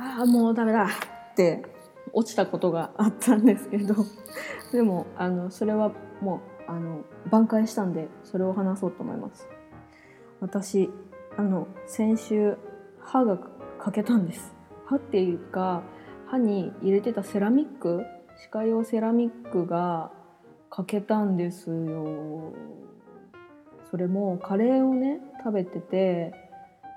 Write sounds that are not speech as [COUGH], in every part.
ああもうダメだ。って落ちたことがあったんですけど。[LAUGHS] でもあのそれはもうあの挽回したんでそれを話そうと思います。私あの先週歯が欠けたんです。歯っていうか歯に入れてたセラミック歯科用セラミックが欠けたんですよ。それもカレーをね食べてて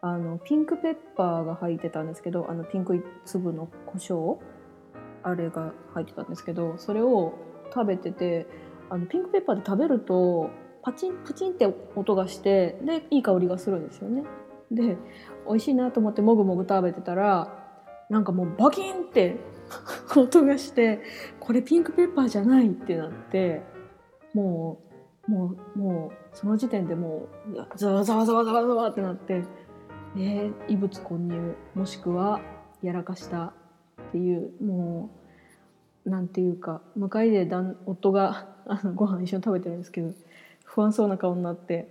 あのピンクペッパーが入ってたんですけどあのピンク粒の胡椒？あれが入ってたんですけどそれを食べててあのピンクペッパーで食べるとパチンプチンって音がしてでいい香りがするんですよね。で美味しいなと思ってもぐもぐ食べてたらなんかもうバキンって [LAUGHS] 音がしてこれピンクペッパーじゃないってなってもうもうもうその時点でもうざわざわざわざわざわってなってえー異物混入もしくはやらかしたっていうもうなんていうか向かいで夫があのご飯一緒に食べてるんですけど不安そうな顔になって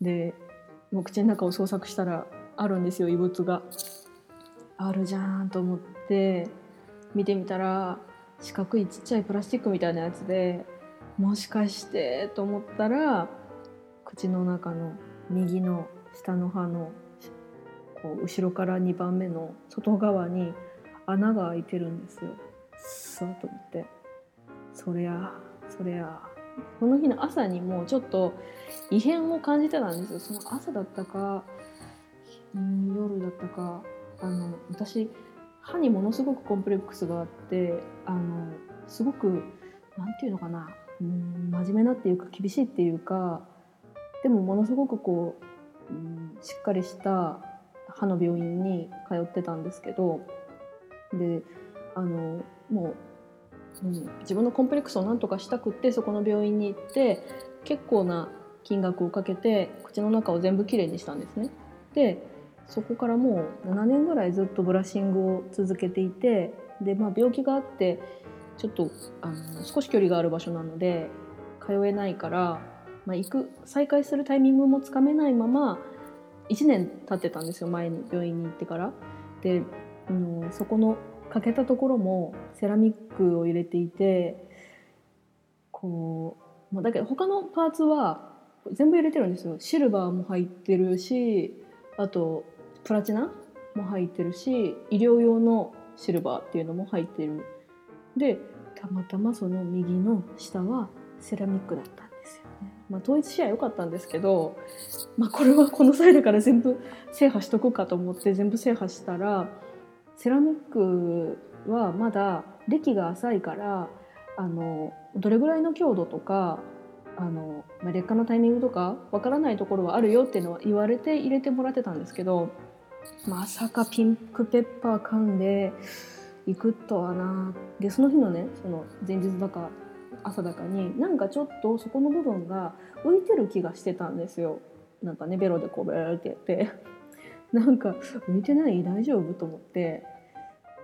でもう口の中を捜索したらあるんですよ異物が。あるじゃんと思って見てみたら四角いちっちゃいプラスチックみたいなやつでもしかしてと思ったら口の中の右の下の歯のこう後ろから2番目の外側に穴が開いてるんですよ。そうと思ってそりゃそりゃこの日の朝にもうちょっと異変を感じてたんですよ。その朝だったかん夜だったかあの私歯にものすごくコンプレックスがあってあのすごくなんていうのかなうん真面目なっていうか厳しいっていうかでもものすごくこう、うん、しっかりした歯の病院に通ってたんですけどであのもう、うん、自分のコンプレックスをなんとかしたくってそこの病院に行って結構な金額をかけて口の中を全部きれいにしたんですね。でそこからもう7年ぐらいずっとブラッシングを続けていてで、まあ、病気があってちょっとあの少し距離がある場所なので通えないから、まあ、行く再開するタイミングもつかめないまま1年経ってたんですよ前に病院に行ってから。で、うん、そこの欠けたところもセラミックを入れていてこう、まあ、だけど他のパーツは全部入れてるんですよ。シルバーも入ってるしあとプラチナも入ってるし医療用のシルバーっていうのも入ってる。でたまたまその右の下はセラミックだった、まあ、統一しは良かったんですけど、まあ、これはこの際だから全部制覇しとくかと思って全部制覇したらセラミックはまだ歴が浅いからあのどれぐらいの強度とかあの、まあ、劣化のタイミングとかわからないところはあるよっていうのは言われて入れてもらってたんですけどまさかピンクペッパー噛んで行くとはな。でその日のねその前日だか朝だかになんかちょっとそこの部分が浮いてる気がしてたんですよ。なんかねベロでこうベーってやって。[LAUGHS] なんか浮いてない大丈夫と思って。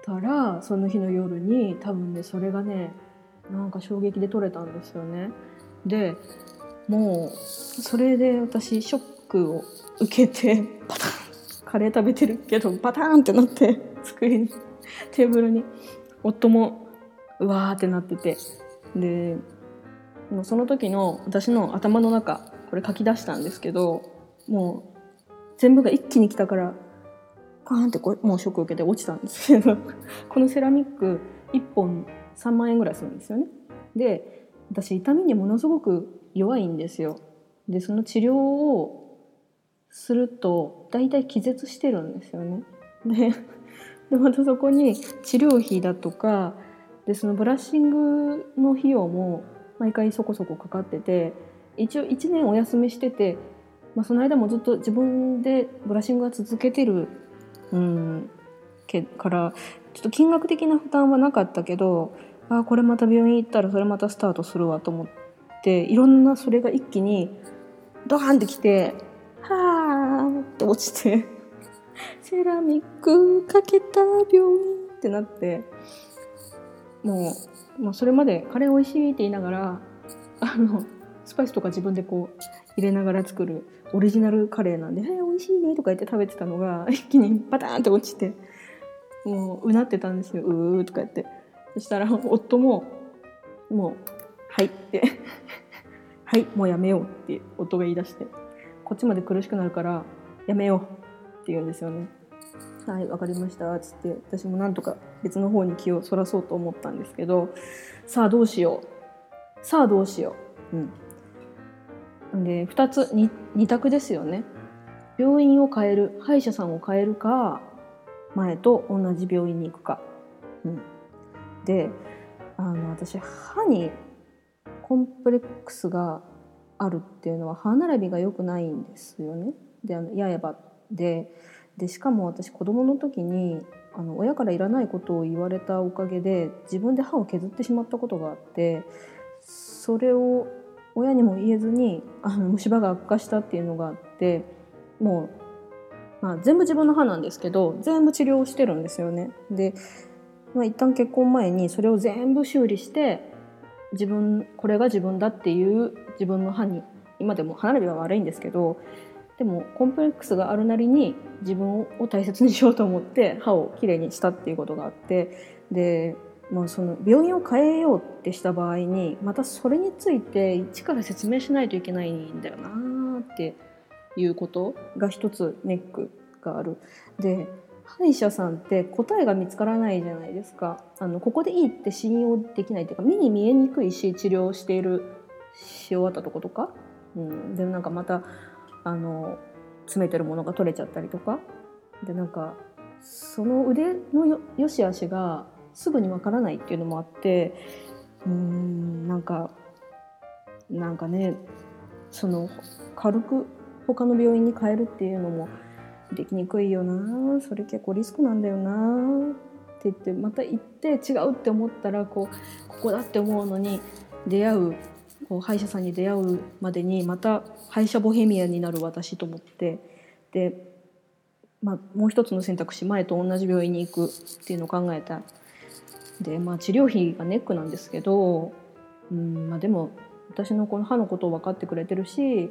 たらその日の夜に多分ねそれがねなんか衝撃で取れたんですよね。でもうそれで私ショックを受けてパタンカレー食べてるけどパターンってなって机にテーブルに夫もうわーってなってて。でもうその時の私の頭の中これ書き出したんですけどもう全部が一気に来たからパーンってこもうショック受けて落ちたんですけど [LAUGHS] このセラミック1本3万円ぐらいするんですよね。で私痛みにものすごく弱いんですよ。でその治療をすると大体気絶してるんですよね。で [LAUGHS] またそこに治療費だとかでそのブラッシングの費用も毎回そこそこかかってて一応1年お休みしてて、まあ、その間もずっと自分でブラッシングが続けてる、うん、けからちょっと金額的な負担はなかったけどあこれまた病院行ったらそれまたスタートするわと思っていろんなそれが一気にドーンってきてはーって落ちてセラミックかけた病院ってなってもうもうそれまでカレー美味しいって言いながらあのスパイスとか自分でこう入れながら作るオリジナルカレーなんで「えー、美味しいね」とか言って食べてたのが一気にバターンって落ちてもううなってたんですよ「うー」とか言って。そしたら夫ももう「はい」って「[LAUGHS] はいもうやめよう」って夫が言い出して。こっちまで苦しくなるからやめようって言うんですよね。はいわかりました。っつって私もなんとか別の方に気をそらそうと思ったんですけどさあどうしよう。さあどうしよう。うん。で2つ 2, 2択ですよね。病院を変える。歯医者さんを変えるか前と同じ病院に行くか、うん、であの私歯にコンプレックスがあるっていうのは歯並びが良くないんですよね。であの八重歯ででしかも私子供の時にあの親からいらないことを言われたおかげで自分で歯を削ってしまったことがあってそれを親にも言えずにあの虫歯が悪化したっていうのがあってもう、まあ、全部自分の歯なんですけど全部治療してるんですよね。で、まあ、一旦結婚前にそれを全部修理して自分これが自分だっていう自分の歯に今でも歯並びは悪いんですけどでもコンプレックスがあるなりに自分を大切にしようと思って歯をきれいにしたっていうことがあってでもうその病院を変えようってした場合にまたそれについて一から説明しないといけないんだよなっていうことが一つネックがある。で歯医者さんって答えが見つからないじゃないですか。あのここでいいって信用できないっていうか目に見えにくいし治療しているし終わったとことか、うん、でもなんかまたあの詰めてるものが取れちゃったりとか。でなんかその腕のよよしあしがすぐにわからないっていうのもあってうーんなんかなんかねその軽く他の病院に変えるっていうのもできにくいよな。それ結構リスクなんだよなって言ってまた行って違うって思ったらこうここだって思うのに出会うこう歯医者さんに出会うまでにまた歯医者ボヘミアになる私と思ってで、まあ、もう一つの選択肢前と同じ病院に行くっていうのを考えたでまあ治療費がネックなんですけど、うんまあ、でも私のこの歯のことを分かってくれてるし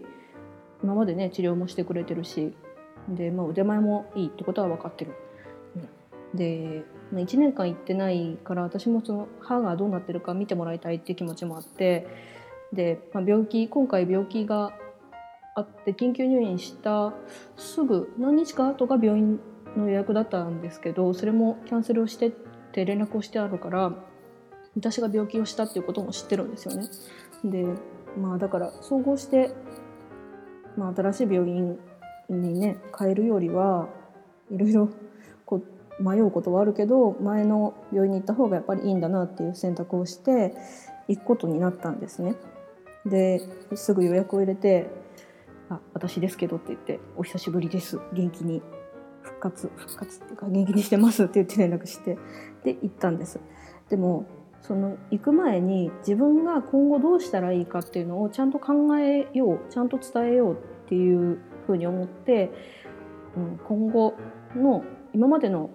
今までね治療もしてくれてるしで、まあ、腕前もいいってことは分かってる。で、1年間行ってないから私もその歯がどうなってるか見てもらいたいって気持ちもあってで、まあ、病気今回病気があって緊急入院したすぐ何日か後が病院の予約だったんですけどそれもキャンセルをしてって連絡をしてあるから私が病気をしたっていうことも知ってるんですよね。でまあだから総合して、まあ、新しい病院にね変えるよりはいろいろ [LAUGHS] こう迷うことはあるけど前の病院に行った方がやっぱりいいんだなっていう選択をして行くことになったんですね。ですぐ予約を入れて「あ私ですけど」って言って「お久しぶりです元気に復活復活っていうか元気にしてます」って言って連絡してで行ったんです。でもその行く前に自分が今後どうしたらいいかっていうのをちゃんと考えようちゃんと伝えようっていうふうに思って、うん、今後の今までの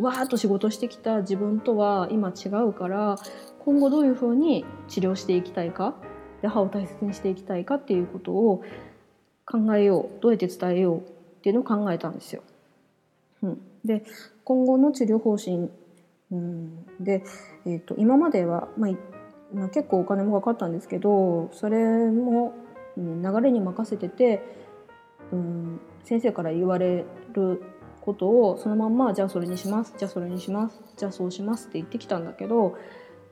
わーっと仕事してきた自分とは今違うから今後どういうふうに治療していきたいかで歯を大切にしていきたいかっていうことを考えようどうやって伝えようっていうのを考えたんですよ。うん、で今後の治療方針うん、で、えーと、今までは、まあ、まあ、結構お金もかかったんですけどそれも、うん、流れに任せてて、うん、先生から言われることをそのまんまじゃあそれにしますじゃあそれにしますじゃあそうしますって言ってきたんだけど、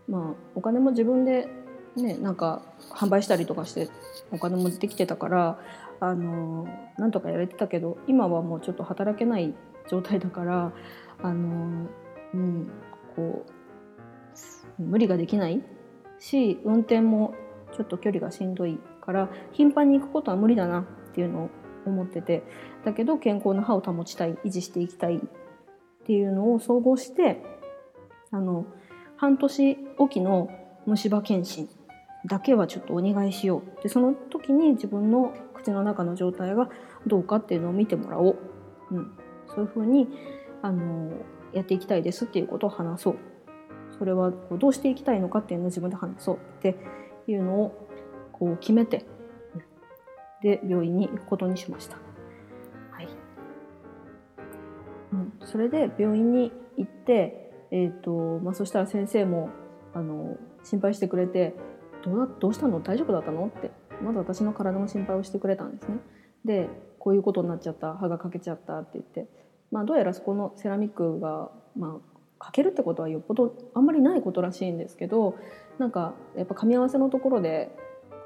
まあ、お金も自分で、ね、なんか販売したりとかしてお金もできてたからあのなんとかやれてたけど今はもうちょっと働けない状態だからあのうん、こう無理ができない。し運転もちょっと距離がしんどいから頻繁に行くことは無理だなっていうのを思っててだけど健康な歯を保ちたい維持していきたいっていうのを総合してあの半年おきの虫歯検診だけはちょっとお願いしよう。でその時に自分の口の中の状態がどうかっていうのを見てもらおう、うん、そういうふうにあのやっていきたいですっていうことを話そう。それはこうどうしていきたいのかっていうのを自分で話そうっていうのをこう決めてで病院に行くことにしました。はい。うん、それで病院に行って、えーとまあ、そしたら先生もあの心配してくれてどうだどうしたの？大丈夫だったの？ってまず私の体の心配をしてくれたんですね。でこういうことになっちゃった歯が欠けちゃったって言って、まあ、どうやらそこのセラミックが、まあ、欠けるってことはよっぽどあんまりないことらしいんですけどなんかやっぱ噛み合わせのところで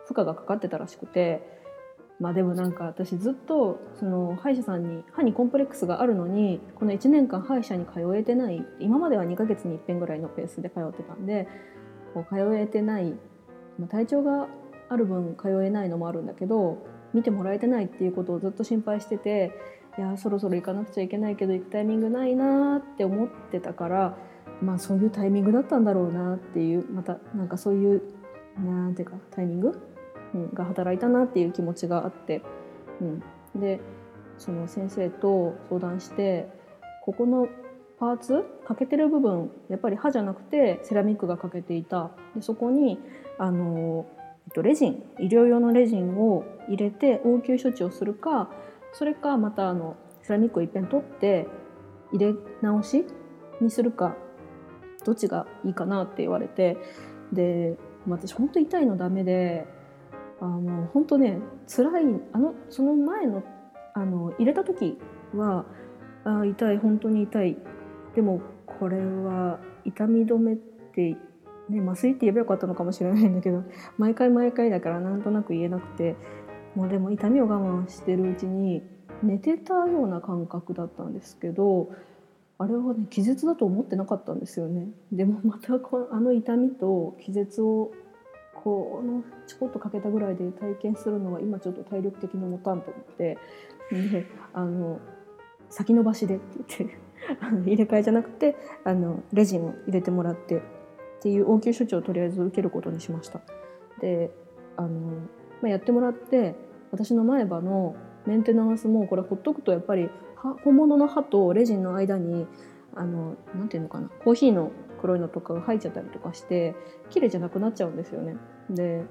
負荷がかかってたらしくてまあでもなんか私ずっとその歯医者さんに歯にコンプレックスがあるのにこの1年間歯医者に通えてない今までは2ヶ月に1遍ぐらいのペースで通ってたんでこう通えてない、まあ、体調がある分通えないのもあるんだけど見てもらえてないっていうことをずっと心配してていやそろそろ行かなくちゃいけないけど行くタイミングないなって思ってたからまあそういうタイミングだったんだろうなっていうまたなんかそういうなんていうかタイミング？うん、が働いたなっていう気持ちがあって、うん、でその先生と相談してここのパーツ欠けてる部分やっぱり歯じゃなくてセラミックが欠けていた。でそこにあの、レジン医療用のレジンを入れて応急処置をするかそれかまたあのセラミックをいっぺん取って入れ直しにするかどっちがいいかなって言われてで私本当痛いのダメであの本当ね辛いあのその前のあの入れた時はあ痛い本当に痛い。でもこれは痛み止めってね麻酔って言えばよかったのかもしれないんだけど毎回毎回だからなんとなく言えなくてもうでも痛みを我慢してるうちに寝てたような感覚だったんですけどあれはね気絶だと思ってなかったんですよね。でもまたこあの痛みと気絶をこのちょこっとかけたぐらいで体験するのは今ちょっと体力的に持たんと思ってであの先延ばしでって言って入れ替えじゃなくてあのレジンを入れてもらってっていう応急処置をとりあえず受けることにしました。であの、まあ、やってもらって私の前歯のメンテナンスもこれほっとくとやっぱり本物の歯とレジンの間にあのなていうのかなコーヒーの黒いのとかが入っちゃったりとかして綺麗じゃなくなっちゃうんですよね。で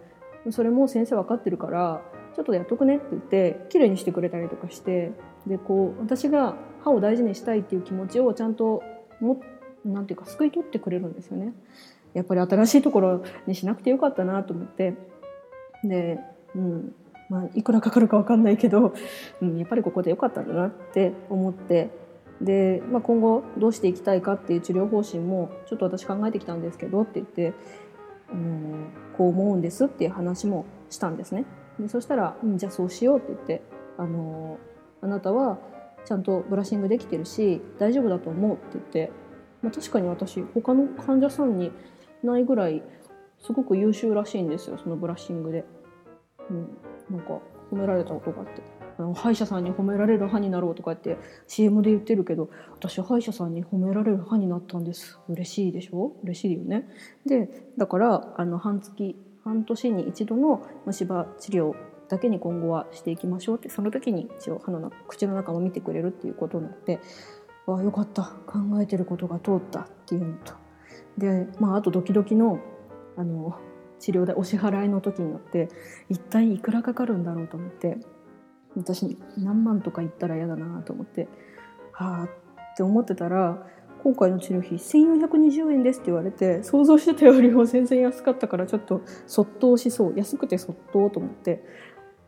それも先生分かってるからちょっとやっとくねって言って綺麗にしてくれたりとかしてでこう私が歯を大事にしたいっていう気持ちをちゃんともなんていうか救い取ってくれるんですよね。やっぱり新しいところにしなくてよかったなと思ってで、うんまあ、いくらかかるか分かんないけど、うん、やっぱりここでよかったんだなって思ってで、まあ、今後どうしていきたいかっていう治療方針もちょっと私考えてきたんですけどって言ってうん、こう思うんですっていう話もしたんですね。でそしたら、うん、じゃあそうしようって言ってあのあなたはちゃんとブラッシングできてるし大丈夫だと思うって言って、まあ、確かに私他の患者さんにないぐらいすごく優秀らしいんですよそのブラッシングで。うん、なんか褒められたことがあって。あの歯医者さんに褒められる歯になろうとかって CM で言ってるけど私歯医者さんに褒められる歯になったんです嬉しいでしょ？嬉しいよねでだからあの半月半年に一度の虫歯治療だけに今後はしていきましょうってその時に一応歯の口の中も見てくれるっていうことなのでああよかった。考えてることが通ったっていうのと。でまああとドキドキのあの治療代お支払いの時になって一体いくらかかるんだろうと思って私何万とか言ったら嫌だなと思ってはあって思ってたら今回の治療費1420円ですって言われて想像してたよりも全然安かったからちょっとそっとしそう。安くてそっとと思って、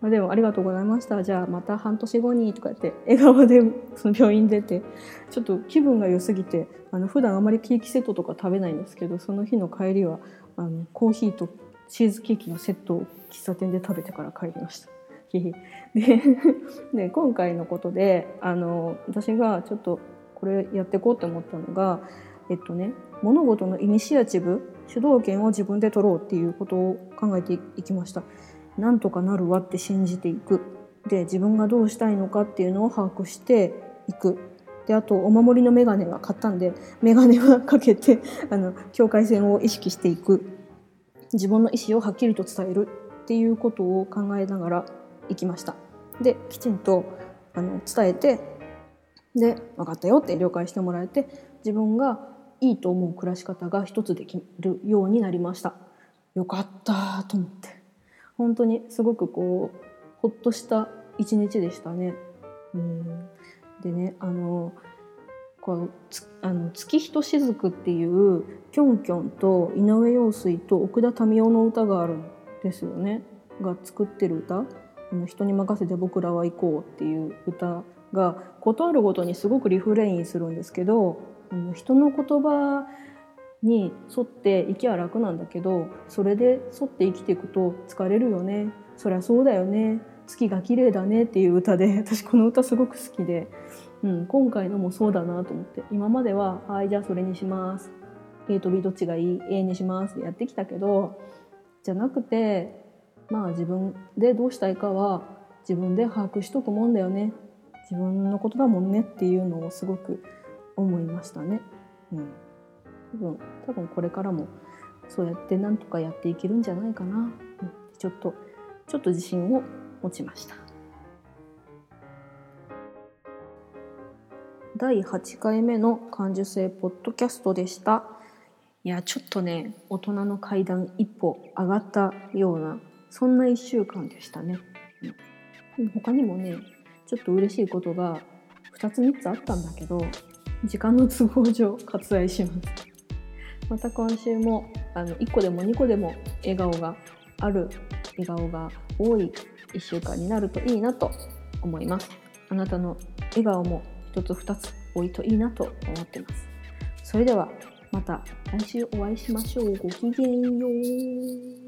まあ、でもありがとうございましたじゃあまた半年後にとか言って笑顔でその病院出てちょっと気分が良すぎてあの普段あまりケーキセットとか食べないんですけどその日の帰りはあのコーヒーとチーズケーキのセットを喫茶店で食べてから帰りました。で [LAUGHS] で今回のことであの私がちょっとこれやっていこうって思ったのがえっとね物事のイニシアチブ主導権を自分で取ろうっていうことを考えていきました。なんとかなるわって信じていく。で自分がどうしたいのかっていうのを把握していく。であとお守りの眼鏡は買ったんで眼鏡はかけて [LAUGHS] あの境界線を意識していく。自分の意思をはっきりと伝える。っていうことを考えながら行きました。できちんとあの伝えてで分かったよって了解してもらえて自分がいいと思う暮らし方が一つできるようになりました。よかったと思って。本当にすごくこうほっとした一日でしたね。うん。でねあのこうあの月ひとしずくっていうきょんきょんと井上陽水と奥田民生の歌があるんですよね。が作ってる歌「あの人に任せて僕らは行こう」っていう歌が事あるごとにすごくリフレインするんですけどあの人の言葉に沿って生きは楽なんだけどそれで沿って生きていくと疲れるよね。そりゃそうだよね。月が綺麗だね。っていう歌で [LAUGHS] 私この歌すごく好きで、うん、今回のもそうだなと思って。今までは「はいじゃあそれにします」「A と B どっちがいい ?A にします」ってやってきたけどじゃなくてまあ自分でどうしたいかは自分で把握しとくもんだよね。自分のことだもんねっていうのをすごく思いましたね。うん、多分多分これからもそうやってなんとかやっていけるんじゃないかな、ちょっとちょっと自信を持ちました。第8回目の感受性ポッドキャストでした。いやちょっとね大人の階段一歩上がったようなそんな1週間でしたね。うん、他にもねちょっと嬉しいことが2つ3つあったんだけど時間の都合上割愛しますまた今週もあの1個でも2個でも笑顔がある笑顔が多い1週間になるといいなと思います。あなたの笑顔も1つ2つ多いといいなと思ってます。それではまた来週お会いしましょう。ごきげんよう。